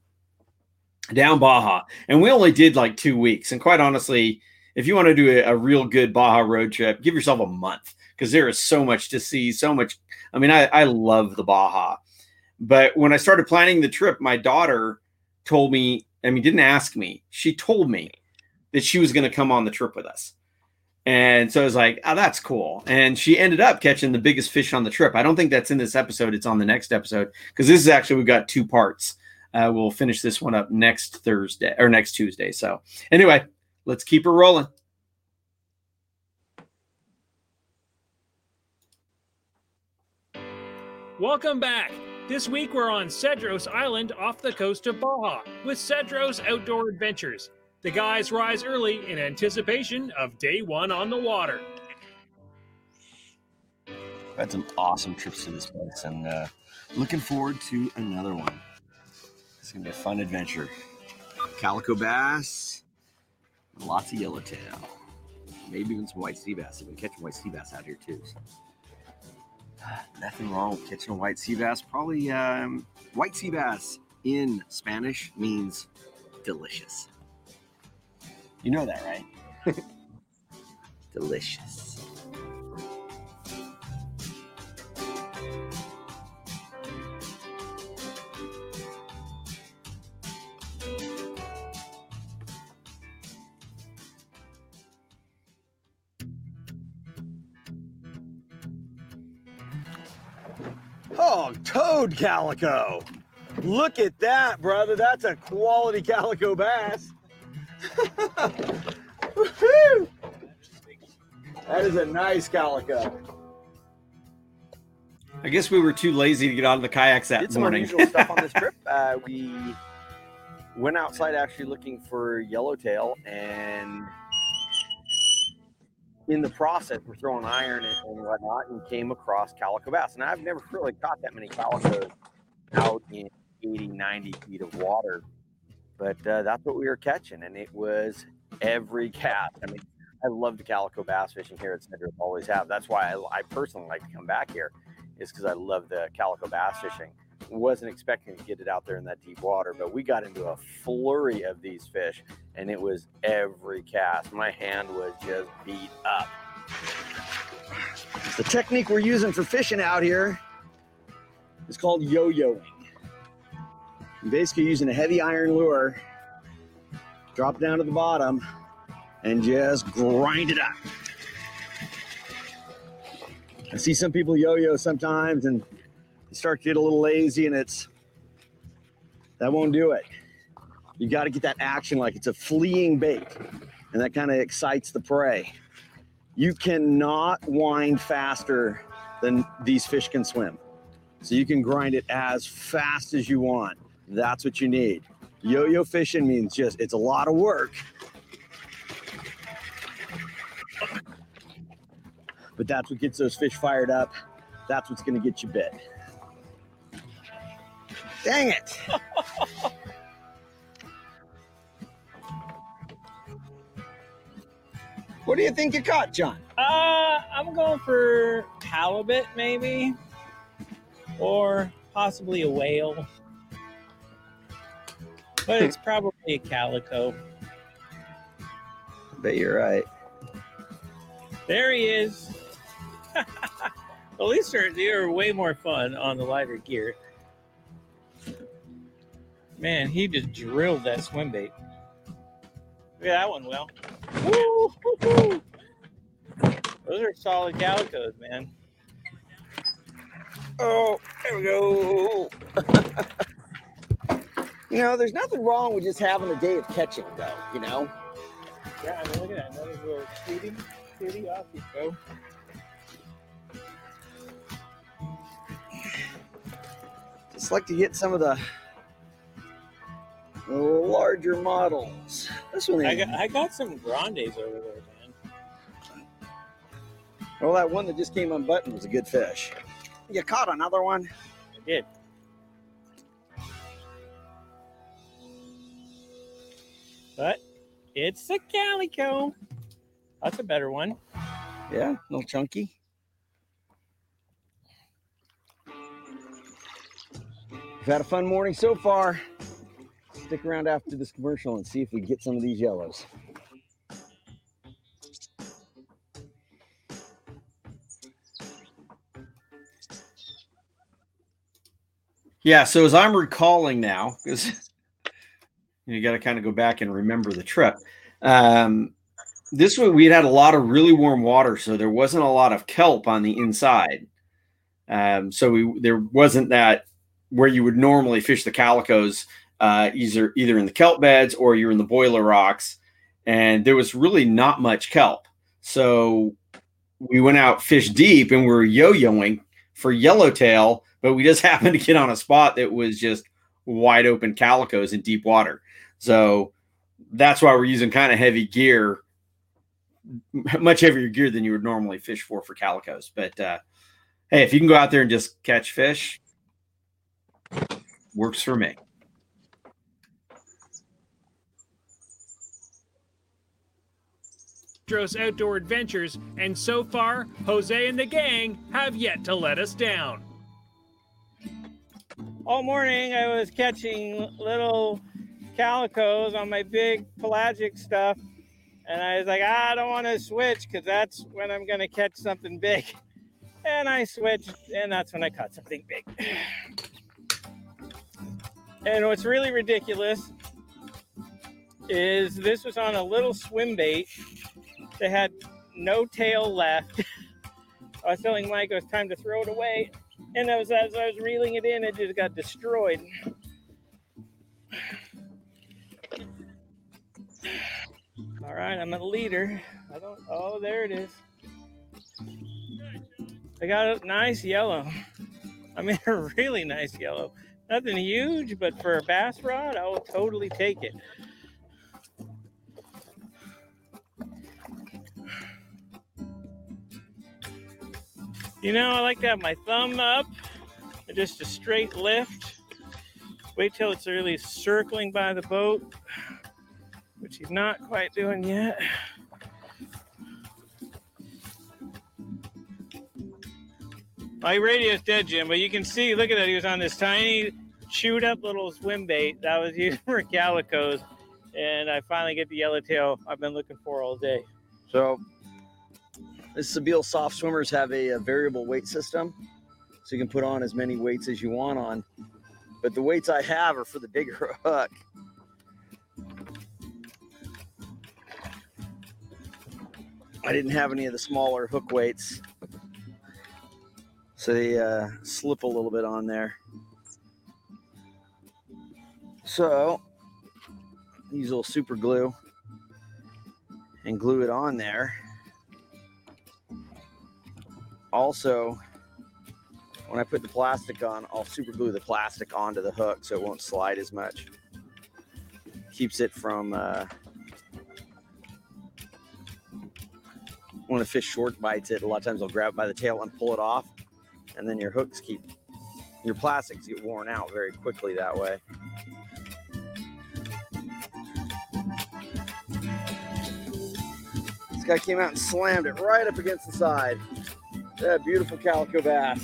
down Baja, and we only did like two weeks. And quite honestly, if you want to do a, a real good Baja road trip, give yourself a month because there is so much to see, so much. I mean, I, I love the Baja, but when I started planning the trip, my daughter told me, I mean, didn't ask me, she told me that she was going to come on the trip with us. And so I was like, oh, that's cool. And she ended up catching the biggest fish on the trip. I don't think that's in this episode. It's on the next episode because this is actually, we've got two parts. Uh, we'll finish this one up next Thursday or next Tuesday. So, anyway, let's keep it rolling. Welcome back. This week we're on Cedros Island off the coast of Baja with Cedros Outdoor Adventures. The guys rise early in anticipation of day one on the water. i Had some awesome trips to this place and uh, looking forward to another one. It's gonna be a fun adventure. Calico bass, lots of yellowtail, maybe even some white sea bass. I've been catching white sea bass out here too. So. <sighs> Nothing wrong with catching a white sea bass. Probably um, white sea bass in Spanish means delicious. You know that, right? <laughs> delicious. Toad calico. Look at that, brother. That's a quality calico bass. <laughs> That is a nice calico. I guess we were too lazy to get out of the kayaks that Did some morning. unusual stuff on this <laughs> trip. Uh, we went outside actually looking for yellowtail, and in the process, we're throwing iron and, and whatnot, and came across calico bass. And I've never really caught that many calicos out in 80, 90 feet of water, but uh, that's what we were catching, and it was every cast. I mean, I love the calico bass fishing here at Cedros, always have. That's why I, I personally like to come back here, is because I love the calico bass fishing. Wasn't expecting to get it out there in that deep water, but we got into a flurry of these fish, and it was every cast. My hand was just beat up. The technique we're using for fishing out here is called yo-yoing. Basically using a heavy iron lure, drop down to the bottom, and just grind it up. I see some people yo-yo sometimes and they start to get a little lazy and it's that won't do it. You got to get that action like it's a fleeing bait and that kind of excites the prey. You cannot wind faster than these fish can swim. So you can grind it as fast as you want. That's what you need. Yo-yo fishing means just it's a lot of work. But that's what gets those fish fired up. That's what's going to get you bit. Dang it. what do you think you caught, John? Uh, I'm going for halibut, maybe, or possibly a whale. But it's <laughs> probably a calico. Bet you're right. There he is. At least they're, they're way more fun on the lighter gear. Man, he just drilled that swim bait. Look at that one, Will. Woo, woo, woo. Those are solid calicos, man. Oh, there we go. <laughs> you know, there's nothing wrong with just having a day of catching, though, you know? Yeah, I mean, look at that. Another little cutie, cutie off you go. Just like to get some of the larger models. This one, I got, I got some grandes over there, man. well, that one that just came unbuttoned was a good fish. You caught another one? I did. But it's a calico. That's a better one. Yeah, a little chunky. We've had a fun morning so far. Stick around after this commercial and see if we get some of these yellows. Yeah, so as I'm recalling now, because <laughs> you got to kind of go back and remember the trip. Um, this one we had had a lot of really warm water, so there wasn't a lot of kelp on the inside. Um, so we there wasn't that where you would normally fish the calicos, uh, either either in the kelp beds or you're in the boiler rocks, and there was really not much kelp. So we went out fish deep and we are yo-yoing for yellowtail, but we just <laughs> happened to get on a spot that was just wide open calicos in deep water. So that's why we're using kind of heavy gear, <laughs> much heavier gear than you would normally fish for for calicos. But uh, hey, if you can go out there and just catch fish, works for me. Cedros Outdoor Adventures, and so far, Jose and the gang have yet to let us down. All morning, I was catching little calicos on my big pelagic stuff, and I was like, ah, I don't want to switch because that's when I'm going to catch something big. <laughs> And I switched, and that's when I caught something big. <sighs> And what's really ridiculous is this was on a little swim bait that had no tail left. I was telling Mike it was time to throw it away. And as, as I was reeling it in, it just got destroyed. All right, I'm a leader. I don't. Oh, there it is. I got a nice yellow. I mean, <laughs> a really nice yellow. Nothing huge, but for a bass rod, I will totally take it. You know, I like to have my thumb up, just a straight lift. Wait till it's really circling by the boat, which he's not quite doing yet. My radio's dead, Jim, but you can see, look at that. He was on this tiny, chewed up little swim bait that was <laughs> used for calicos. And I finally get the yellowtail I've been looking for all day. So, this Sebile soft swimmers have a, a variable weight system. So you can put on as many weights as you want on. But the weights I have are for the bigger <laughs> hook. I didn't have any of the smaller hook weights. So they uh, slip a little bit on there. So use a little super glue and glue it on there. Also, when I put the plastic on, I'll super glue the plastic onto the hook so it won't slide as much. Keeps it from uh, when a fish short bites it. A lot of times I'll grab it by the tail and pull it off and then your hooks keep your plastics get worn out very quickly that way. This guy came out and slammed it right up against the side. That beautiful calico bass.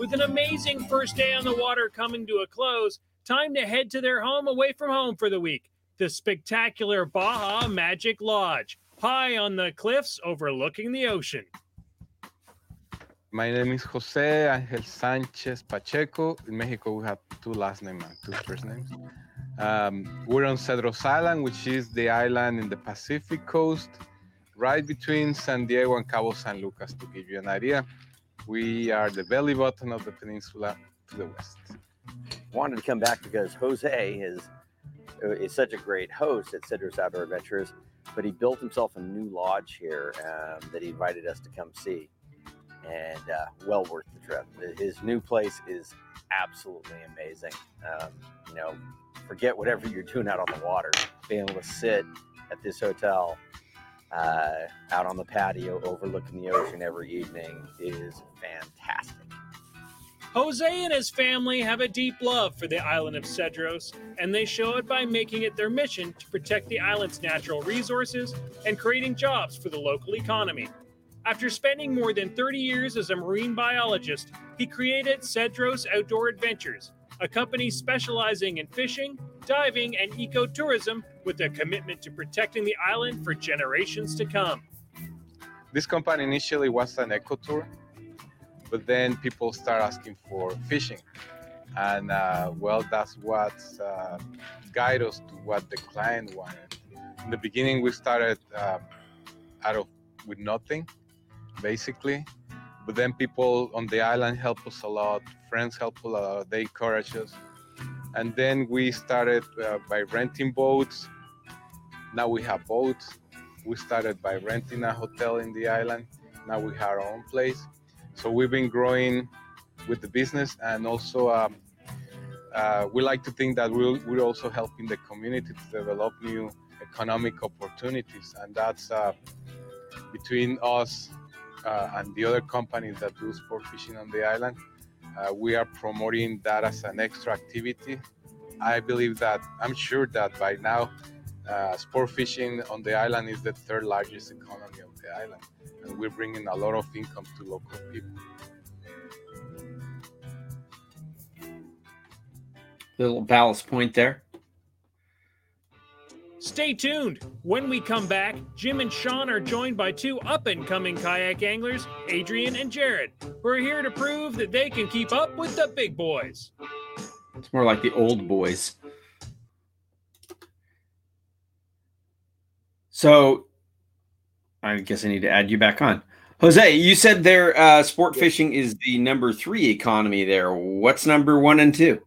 With an amazing first day on the water coming to a close, time to head to their home away from home for the week. The spectacular Baja Magic Lodge, high on the cliffs overlooking the ocean. My name is Jose Angel Sanchez Pacheco. In Mexico, we have two last names and two first names. Um, we're on Cedros Island, which is the island in the Pacific coast, right between San Diego and Cabo San Lucas, to give you an idea. We are the belly button of the peninsula to the west. Wanted to come back because Jose is, is such a great host at Cedros Outdoor Adventures, but he built himself a new lodge here um, that he invited us to come see and uh, well worth the trip. His new place is absolutely amazing. Um, you know, forget whatever you're doing out on the water. Being able to sit at this hotel uh, out on the patio overlooking the ocean every evening is fantastic. Jose and his family have a deep love for the island of Cedros, and they show it by making it their mission to protect the island's natural resources and creating jobs for the local economy. After spending more than 30 years as a marine biologist, he created Cedros Outdoor Adventures, a company specializing in fishing, diving, and ecotourism with a commitment to protecting the island for generations to come. This company initially was an eco tour, but then people start asking for fishing. And uh, well, that's what uh, guided us to what the client wanted. In the beginning, we started uh, out of with nothing, basically. But then people on the island help us a lot. Friends help us a lot. They encourage us. And then we started uh, by renting boats. Now we have boats. We started by renting a hotel in the island. Now we have our own place. So we've been growing with the business and also um, uh, we like to think that we're, we're also helping the community to develop new economic opportunities and that's uh, between us uh, and the other companies that do sport fishing on the island uh, we are promoting that as an extra activity i believe that i'm sure that by now uh, sport fishing on the island is the third largest economy of the island and we're bringing a lot of income to local people Little ballast point there. Stay tuned. When we come back, Jim and Sean are joined by two up and coming kayak anglers, Adrian and Jared, We're here to prove that they can keep up with the big boys. It's more like the old boys. So I guess I need to add you back on. Jose, you said their uh, sport fishing is the number three economy there. What's number one and two?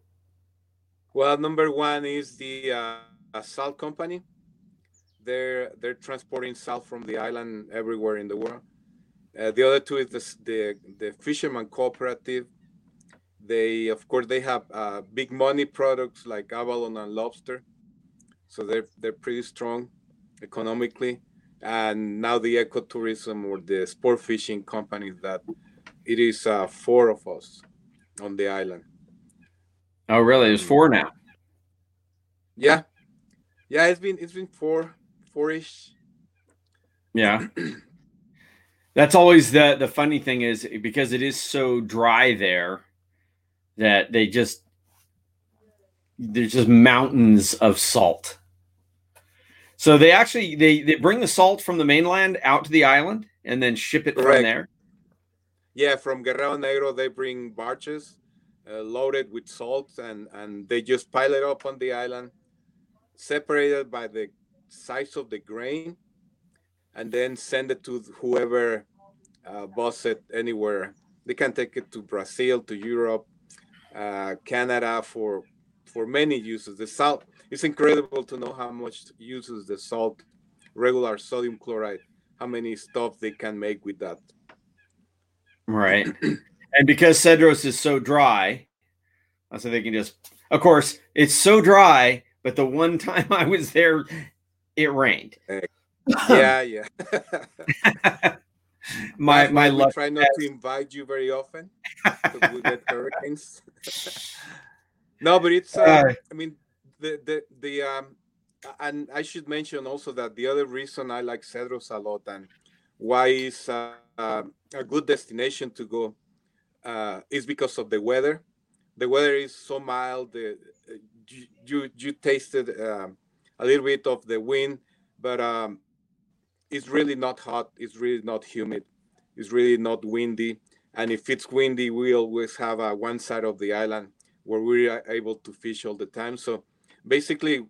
Well, number one is the uh, salt company. They're they're transporting salt from the island everywhere in the world. Uh, the other two is the, the the fisherman cooperative. They of course they have uh, big money products like abalone and lobster, so they're they're pretty strong economically. And now the ecotourism or the sport fishing companies that it is uh, four of us on the island. Oh, really? There's four now. Yeah, yeah. It's been it's been four four-ish. Yeah. <clears throat> That's always the the funny thing is because it is so dry there that they just there's just mountains of salt. So they actually they they bring the salt from the mainland out to the island and then ship it Correct. from there. Yeah, from Guerrero Negro they bring barges uh, loaded with salt and and they just pile it up on the island, separated by the size of the grain, and then send it to whoever uh, buys it anywhere. They can take it to Brazil, to Europe, uh, Canada for for many uses. The salt it's incredible to know how much uses the salt, regular sodium chloride, how many stuff they can make with that. Right. and because Cedros is so dry, so they can just of course it's so dry, but the one <laughs> time I was there, it rained. <laughs> Yeah, yeah. <laughs> my That's my luck try not to invite you very often. we get hurricanes. no, but it's. Uh, Uh, I mean, the the the um, and I should mention also that the other reason I like Cedros a lot and why is uh, uh, a good destination to go uh, is because of the weather. The weather is so mild. The, you, you tasted um, a little bit of the wind, but um, it's really not hot. It's really not humid. It's really not windy. And if it's windy, we always have uh, one side of the island where we are able to fish all the time. So basically,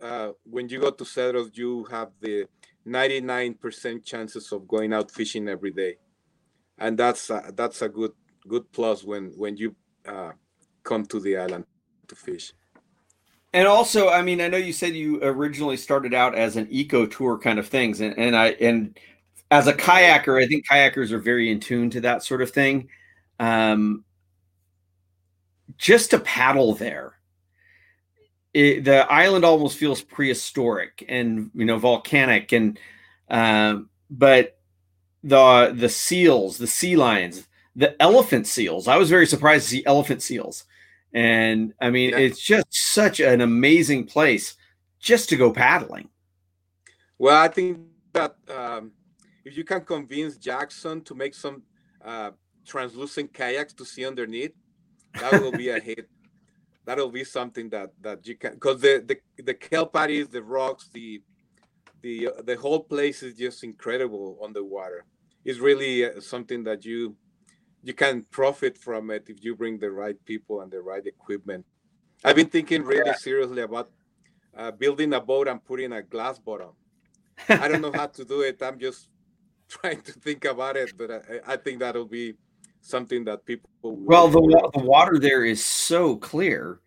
uh, when you go to Cedros, you have the 99% chances of going out fishing every day, and that's uh, that's a good good plus when when you uh, come to the island to fish. And also, I mean, I know you said you originally started out as an eco tour kind of things, and, and I and as a kayaker, I think kayakers are very in tune to that sort of thing. Um, just to paddle there, it, the island almost feels prehistoric and you know volcanic, and um, but the the seals, the sea lions, the elephant seals. I was very surprised to see elephant seals. And I mean, Yeah. it's just such an amazing place just to go paddling. Well, I think that um, if you can convince Jackson to make some uh, translucent kayaks to see underneath, that will be a <laughs> hit. That'll be something that that you can because the the the kelp paddies, the rocks, the the uh, the whole place is just incredible on the water. It's really uh, something that you you can profit from it if you bring the right people and the right equipment. I've been thinking really seriously about uh, building a boat and putting a glass bottom. I don't know how to do it. I'm just <laughs> trying to think about it, but I, I think that'll be something that people. Well, the, the water there is so clear.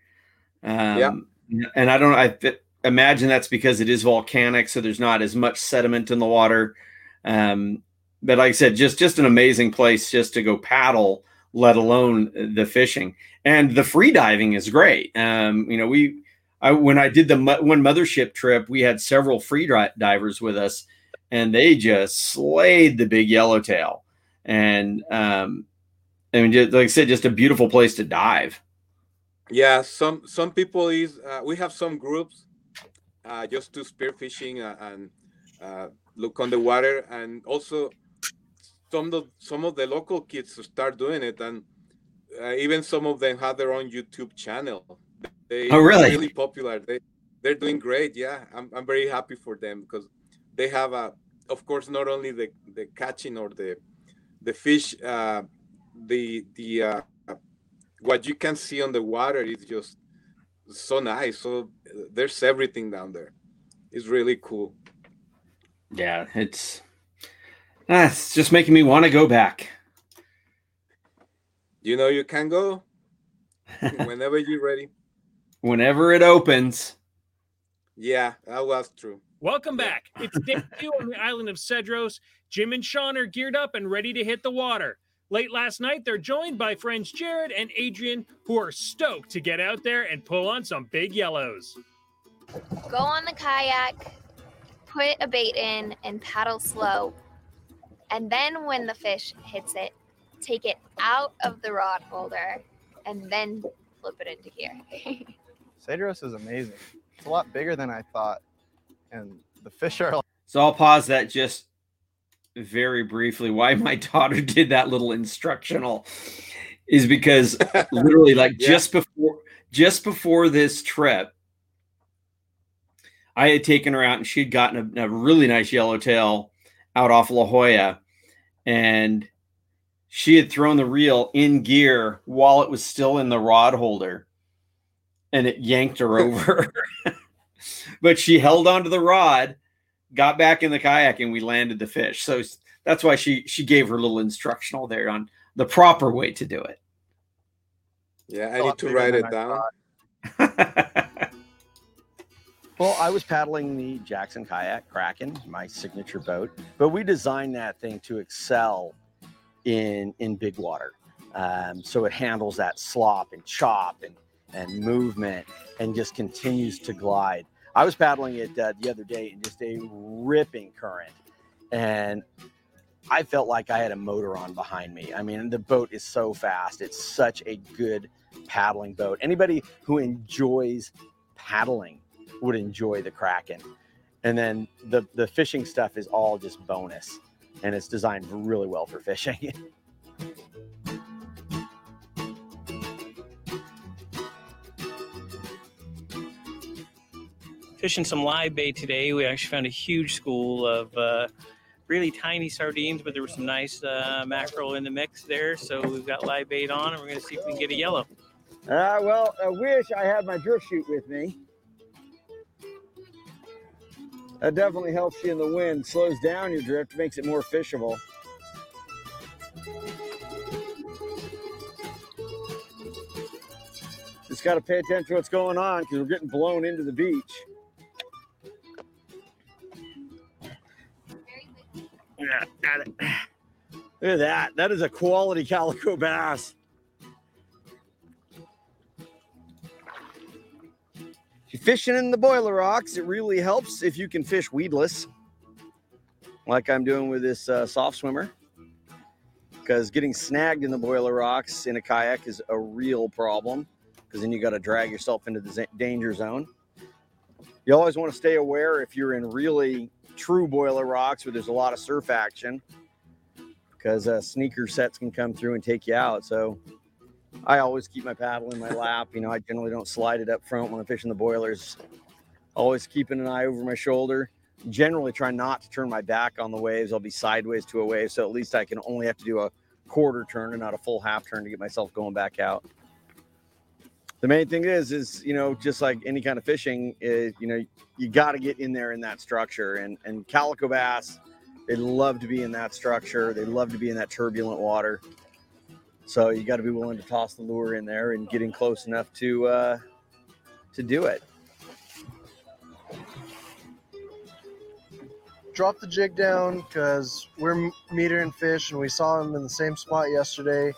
Um, And I don't I imagine that's because it is volcanic, so there's not as much sediment in the water. Um, but like I said, just just an amazing place just to go paddle, let alone the fishing and the free diving is great. Um, you know, we I, when I did the one mothership trip, we had several free divers with us, and they just slayed the big yellowtail. And um, I mean, just, like I said, just a beautiful place to dive. Yeah, some some people is uh, we have some groups uh, just to spearfishing uh, and uh, look on the water, and also some of some of the local kids to start doing it, and uh, even some of them have their own YouTube channel. They Oh, really? really popular. They they're doing great. Yeah, I'm I'm very happy for them because they have a of course not only the the catching or the the fish uh, the the uh, what you can see on the water is just so nice. So there's everything down there. It's really cool. Yeah, it's ah, it's just making me want to go back. You know, you can go <laughs> whenever you're ready. Whenever it opens. Yeah, that was true. Welcome back. It's day two <laughs> on the island of Cedros. Jim and Sean are geared up and ready to hit the water. Late last night, they're joined by friends Jared and Adrian, who are stoked to get out there and pull on some big yellows. Go on the kayak, put a bait in, and paddle slow. And then when the fish hits it, take it out of the rod holder and then flip it into gear. <laughs> Cedros is amazing. It's a lot bigger than I thought, and the fish are. So I'll pause that just very briefly. Why my <laughs> daughter did that little instructional is because <laughs> literally, like Yeah. just before just before this trip, I had taken her out and she'd gotten a, a really nice yellowtail out off La Jolla, and she had thrown the reel in gear while it was still in the rod holder, and it yanked her <laughs> over. <laughs> but she held onto the rod got back in the kayak and we landed the fish. So that's why she she gave her little instructional there on the proper way to do it. Yeah, I need to write it down. <laughs> Well, I was paddling the Jackson Kayak Kraken, my signature boat, but we designed that thing to excel in in big water. Um, so it handles that slop and chop and and movement and just continues to glide. I was paddling it uh, the other day in just a ripping current, and I felt like I had a motor on behind me. I mean, the boat is so fast. It's such a good paddling boat. Anybody who enjoys paddling would enjoy the Kraken. And then the the fishing stuff is all just bonus, and it's designed really well for fishing. <laughs> fishing some live bait today. We actually found a huge school of uh, really tiny sardines, but there was some nice uh, mackerel in the mix there. So we've got live bait on, and we're going to see if we can get a yellow. Uh, well, I wish I had my drift chute with me. That definitely helps you in the wind, slows down your drift, makes it more fishable. Just got to pay attention to what's going on because we're getting blown into the beach. Yeah, got it. Look at that. That is a quality calico bass. Fishing in the boiler rocks, it really helps if you can fish weedless, like I'm doing with this uh, soft swimmer. Because getting snagged in the boiler rocks in a kayak is a real problem, because then you got to drag yourself into the danger zone. You always want to stay aware if you're in really true boiler rocks where there's a lot of surf action because uh, sneaker sets can come through and take you out. So I always keep my paddle in my lap. You know, I generally don't slide it up front when I'm fishing the boilers. Always keeping an eye over my shoulder. Generally, try not to turn my back on the waves. I'll be sideways to a wave, so at least I can only have to do a quarter turn and not a full half turn to get myself going back out. The main thing is, is you know, just like any kind of fishing, is you know, you got to get in there in that structure. And and calico bass, they love to be in that structure. They love to be in that turbulent water. So you got to be willing to toss the lure in there and getting close enough to uh, to do it. drop the jig down because we're metering fish and we saw them in the same spot yesterday.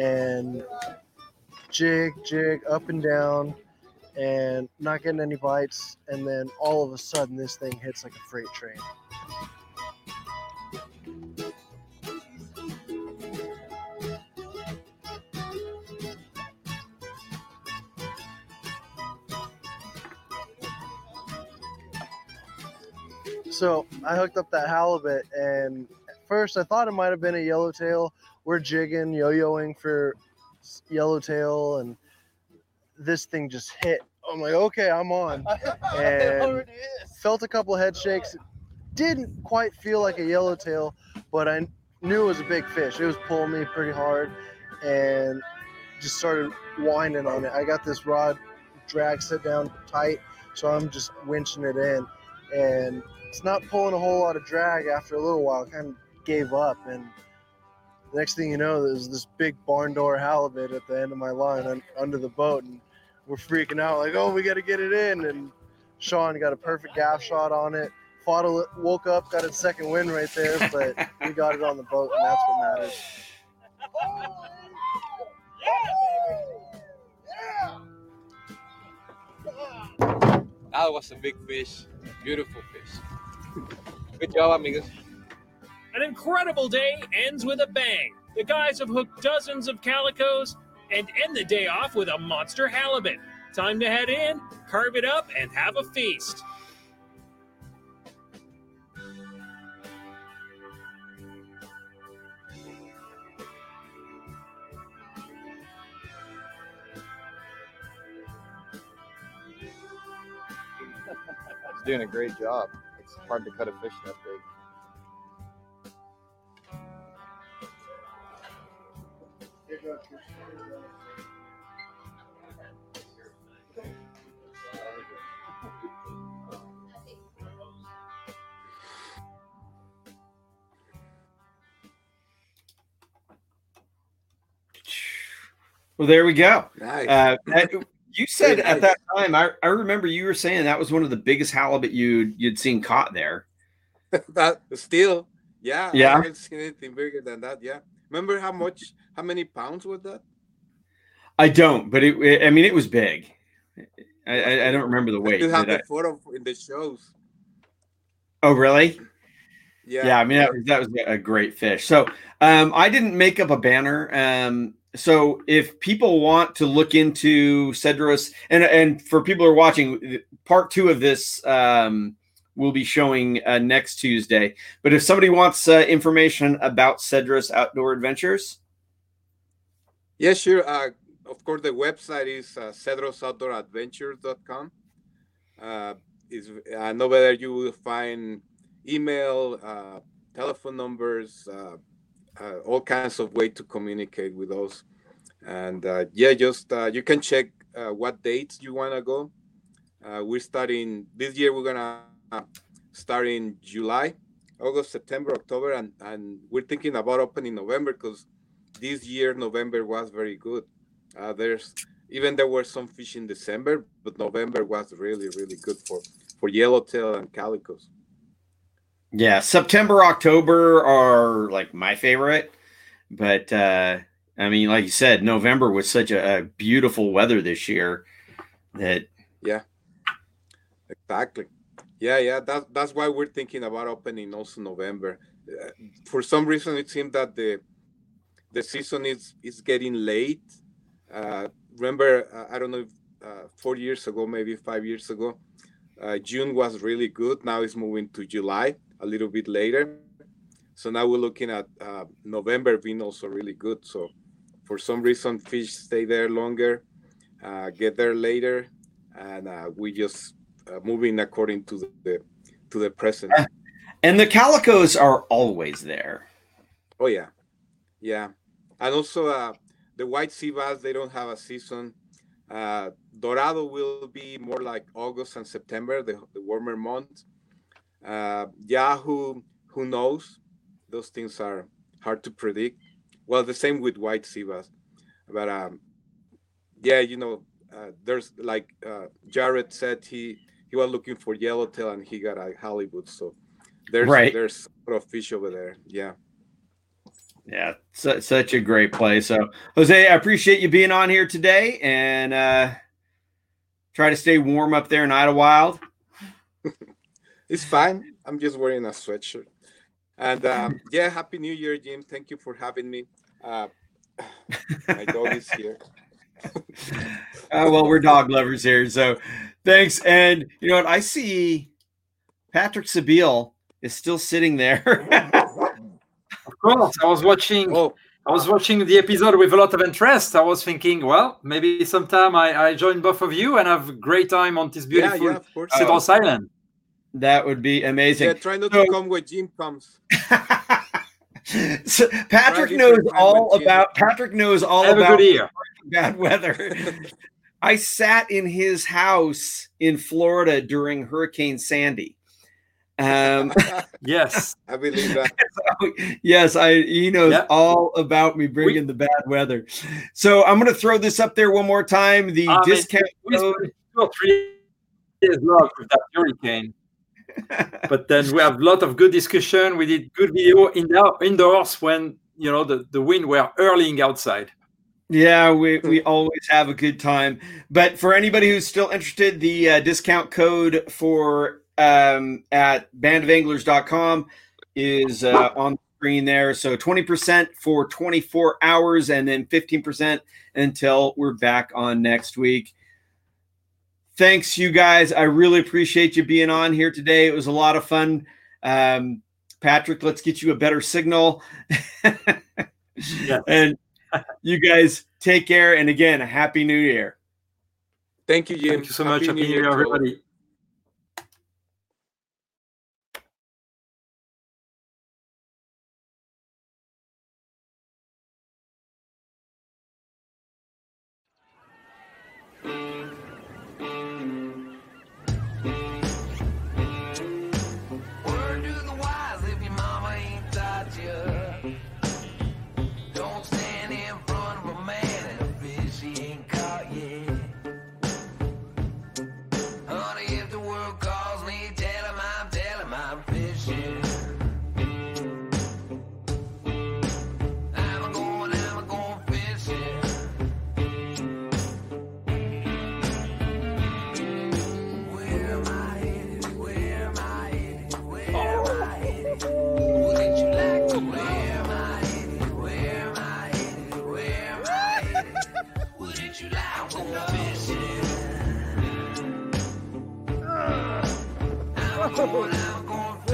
And jig jig up and down and not getting any bites. And then all of a sudden this thing hits like a freight train So I hooked up that halibut, and at first I thought it might have been a yellowtail. We're jigging, yo-yoing for yellowtail, and this thing just hit. I'm like, okay, I'm on, <laughs> and felt a couple head shakes. Didn't quite feel like a yellowtail, but I knew it was a big fish. It was pulling me pretty hard, and just started winding on it. I got this rod drag set down tight, so I'm just winching it in, and it's not pulling a whole lot of drag after a little while. kind of gave up, and the next thing you know, there's this big barn door halibut at the end of my line un- under the boat, and we're freaking out like, "Oh, we got to get it in!" And Sean got a perfect gaff shot on it. Fought a, woke up, got a second win right there, but we got it on the boat, and that's what matters. That was a big fish, beautiful fish. Good job, amigos. An incredible day ends with a bang. The guys have hooked dozens of calicos and end the day off with a monster halibut. Time to head in, carve it up, and have a feast. He's doing a great job. It's hard to cut a fish that big. Well, there we go. Nice. Uh, at- you said at that time, I, I remember you were saying that was one of the biggest halibut you you'd seen caught there. <laughs> that still, yeah, Yeah. I haven't seen anything bigger than that. Yeah, remember how much, how many pounds was that? I don't, but it, it- I mean, it was big. I, I, I don't remember the weight. You have did I? the photo in the shows. Oh, really? Yeah. Yeah, I mean that was, that was a great fish. So um, I didn't make up a banner. Um, so if people want to look into Cedros, and and for people who are watching, part two of this um, will be showing uh, next Tuesday. But if somebody wants uh, information about Cedros Outdoor Adventures, Yeah, sure. Uh, of course, the website is uh, cedrosoutdooradventures.com. Uh, is uh, over there you will find email, uh, telephone numbers, uh, all kinds of way to communicate with us. And uh, yeah, just uh, you can check uh, what dates you want to go. Uh, we're starting this year. We're gonna uh, start in July, August, September, October, and and we're thinking about opening November because this year November was very good. There's even there were some fish in December, but November was really really good for for yellowtail and calicos. Yeah, September, October are like my favorite. But uh, I mean, like you said, November was such a, a beautiful weather this year that Yeah, exactly. Yeah, yeah. That's that's why we're thinking about opening also November. Uh, for some reason, it seems that the the season is is getting late. Uh, remember, uh, I don't know, if, uh, four years ago, maybe five years ago, June was really good. Now it's moving to July, a little bit later. So now we're looking at uh, November being also really good. So for some reason, fish stay there longer, uh, get there later, and uh, we just uh, moving according to the to the present. And the calicos are always there. Oh yeah, yeah, and also uh, the white sea bass they don't have a season. Uh, Dorado will be more like August and September, the, the warmer months. Uh, Wahoo, who knows? Those things are hard to predict. Well, the same with white sea bass, but um, yeah, you know, uh, there's like uh, Jared said he he was looking for yellowtail and he got a Hollywood. So there's Right. there's a lot of fish over there. Yeah. Yeah, su- such a great play. So, Jose, I appreciate you being on here today, and uh, try to stay warm up there in Idyllwild. <laughs> It's fine. I'm just wearing a sweatshirt. And um, yeah, happy New Year, Jim. Thank you for having me. Uh, <sighs> my dog is here. <laughs> Uh, well, we're dog lovers here, so thanks. And you know what? I see Patrick Sebile is still sitting there. <laughs> Of course, I was watching. Oh, I was watching the episode with a lot of interest. I was thinking, well, maybe sometime I, I join both of you and have a great time on this beautiful yeah, of course. Cedros Island. That would be amazing. Yeah, try not So- to come <laughs> when Jim comes. So Patrick Driving knows all with Jim. about Patrick knows all Have about bad weather. <laughs> I sat in his house in Florida during Hurricane Sandy. Um, <laughs> Yes. I believe that. yes, I he knows Yeah. all about me bringing the bad weather. So I'm going to throw this up there one more time. The I mean, discount code. spent two or three days long with that hurricane. But then we have a lot of good discussion. We did good video indoor, indoors when you know the, the wind were hurling outside. Yeah, we, we always have a good time. But for anybody who's still interested, the uh, discount code for um, at bandofanglers.com is uh, on the screen there. So 20% for 24 hours and then 15% until we're back on next week. Thanks, you guys. I really appreciate you being on here today. It was a lot of fun. Um, Patrick, let's get you a better signal. And you guys take care. And again, a happy new year. Thank you, Jim. Thank you so much. Happy New Year, to all. everybody.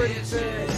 Going fishing.